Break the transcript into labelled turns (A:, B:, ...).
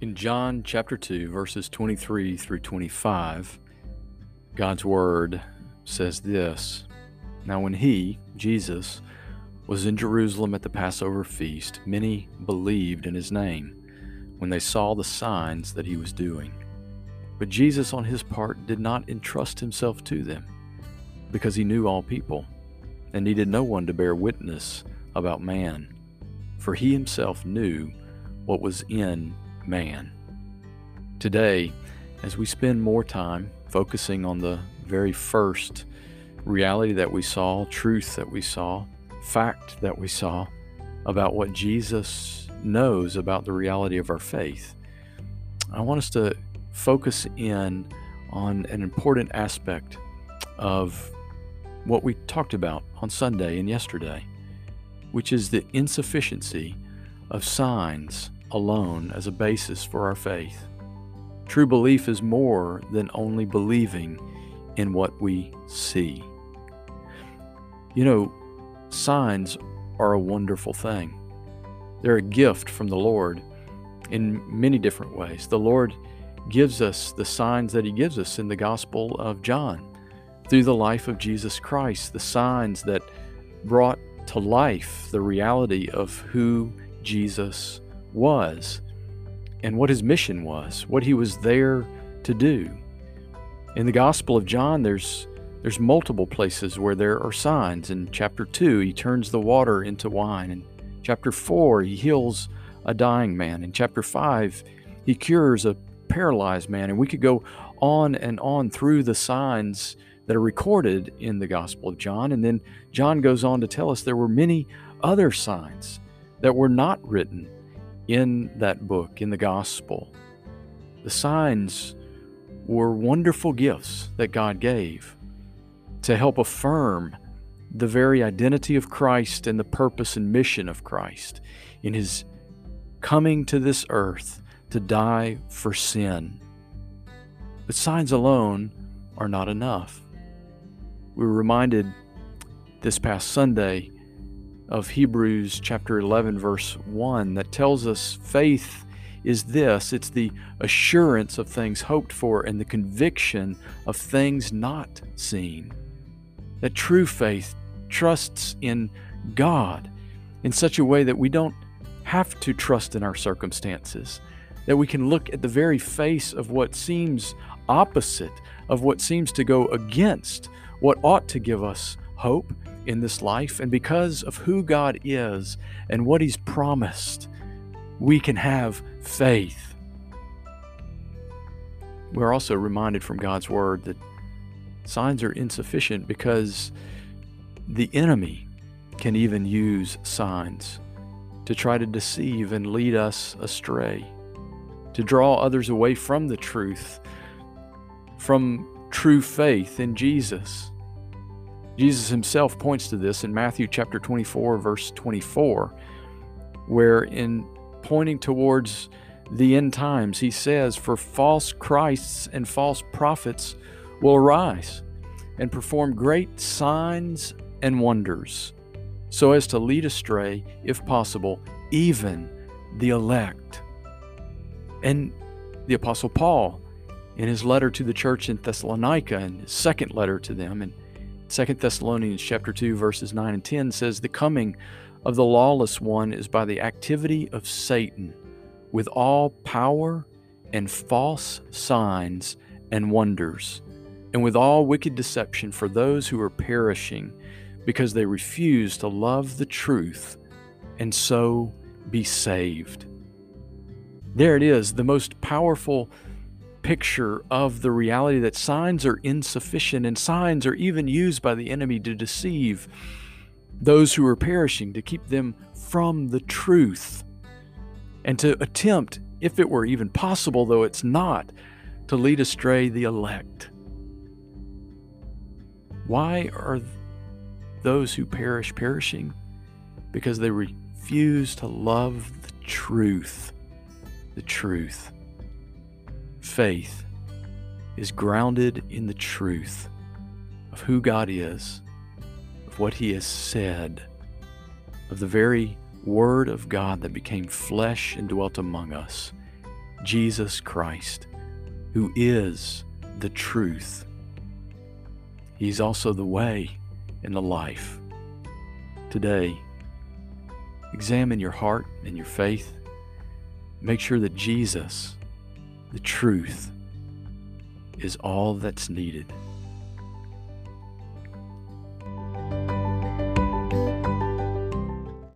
A: In John chapter 2, verses 23 through 25, God's Word says this Now, when he, Jesus, was in Jerusalem at the Passover feast, many believed in his name when they saw the signs that he was doing. But Jesus, on his part, did not entrust himself to them, because he knew all people, and needed no one to bear witness about man, for he himself knew what was in man. Today, as we spend more time focusing on the very first reality that we saw, truth that we saw, fact that we saw about what Jesus knows about the reality of our faith, I want us to focus in on an important aspect of what we talked about on Sunday and yesterday, which is the insufficiency of signs alone as a basis for our faith. True belief is more than only believing in what we see. You know, signs are a wonderful thing. They're a gift from the Lord in many different ways. The Lord gives us the signs that He gives us in the Gospel of John through the life of Jesus Christ, the signs that brought to life the reality of who Jesus was and what his mission was, what he was there to do. In the Gospel of John, there's there's multiple places where there are signs. In chapter 2, he turns the water into wine. In chapter 4, he heals a dying man. In chapter 5, he cures a paralyzed man. And we could go on and on through the signs that are recorded in the Gospel of John. And then John goes on to tell us there were many other signs that were not written in that book, in the Gospel. The signs were wonderful gifts that God gave to help affirm the very identity of Christ and the purpose and mission of Christ in his coming to this earth to die for sin. But signs alone are not enough. We were reminded this past Sunday of Hebrews chapter 11, verse 1, that tells us faith is this it's the assurance of things hoped for and the conviction of things not seen. That true faith trusts in God in such a way that we don't have to trust in our circumstances, that we can look at the very face of what seems opposite, of what seems to go against what ought to give us hope in this life. And because of who God is and what He's promised, we can have faith. We're also reminded from God's Word that signs are insufficient because the enemy can even use signs to try to deceive and lead us astray, to draw others away from the truth, from true faith in Jesus. Jesus himself points to this in Matthew chapter 24 verse 24 where in pointing towards the end times he says for false christs and false prophets will arise and perform great signs and wonders so as to lead astray if possible even the elect. And the apostle Paul in his letter to the church in Thessalonica and his second letter to them and Second Thessalonians chapter 2 verses 9 and 10 says the coming of the lawless one is by the activity of Satan with all power and false signs and wonders and with all wicked deception for those who are perishing because they refuse to love the truth and so be saved. There it is, the most powerful picture of the reality that signs are insufficient and signs are even used by the enemy to deceive those who are perishing, to keep them from the truth, and to attempt, if it were even possible, though it's not, to lead astray the elect. Why are those who perish perishing? Because they refuse to love the truth. The truth faith is grounded in the truth of who God is, of what He has said, of the very Word of God that became flesh and dwelt among us, Jesus Christ, who is the truth. He's also the way and the life. Today, examine your heart and your faith. Make sure that Jesus, the truth, is all that's needed.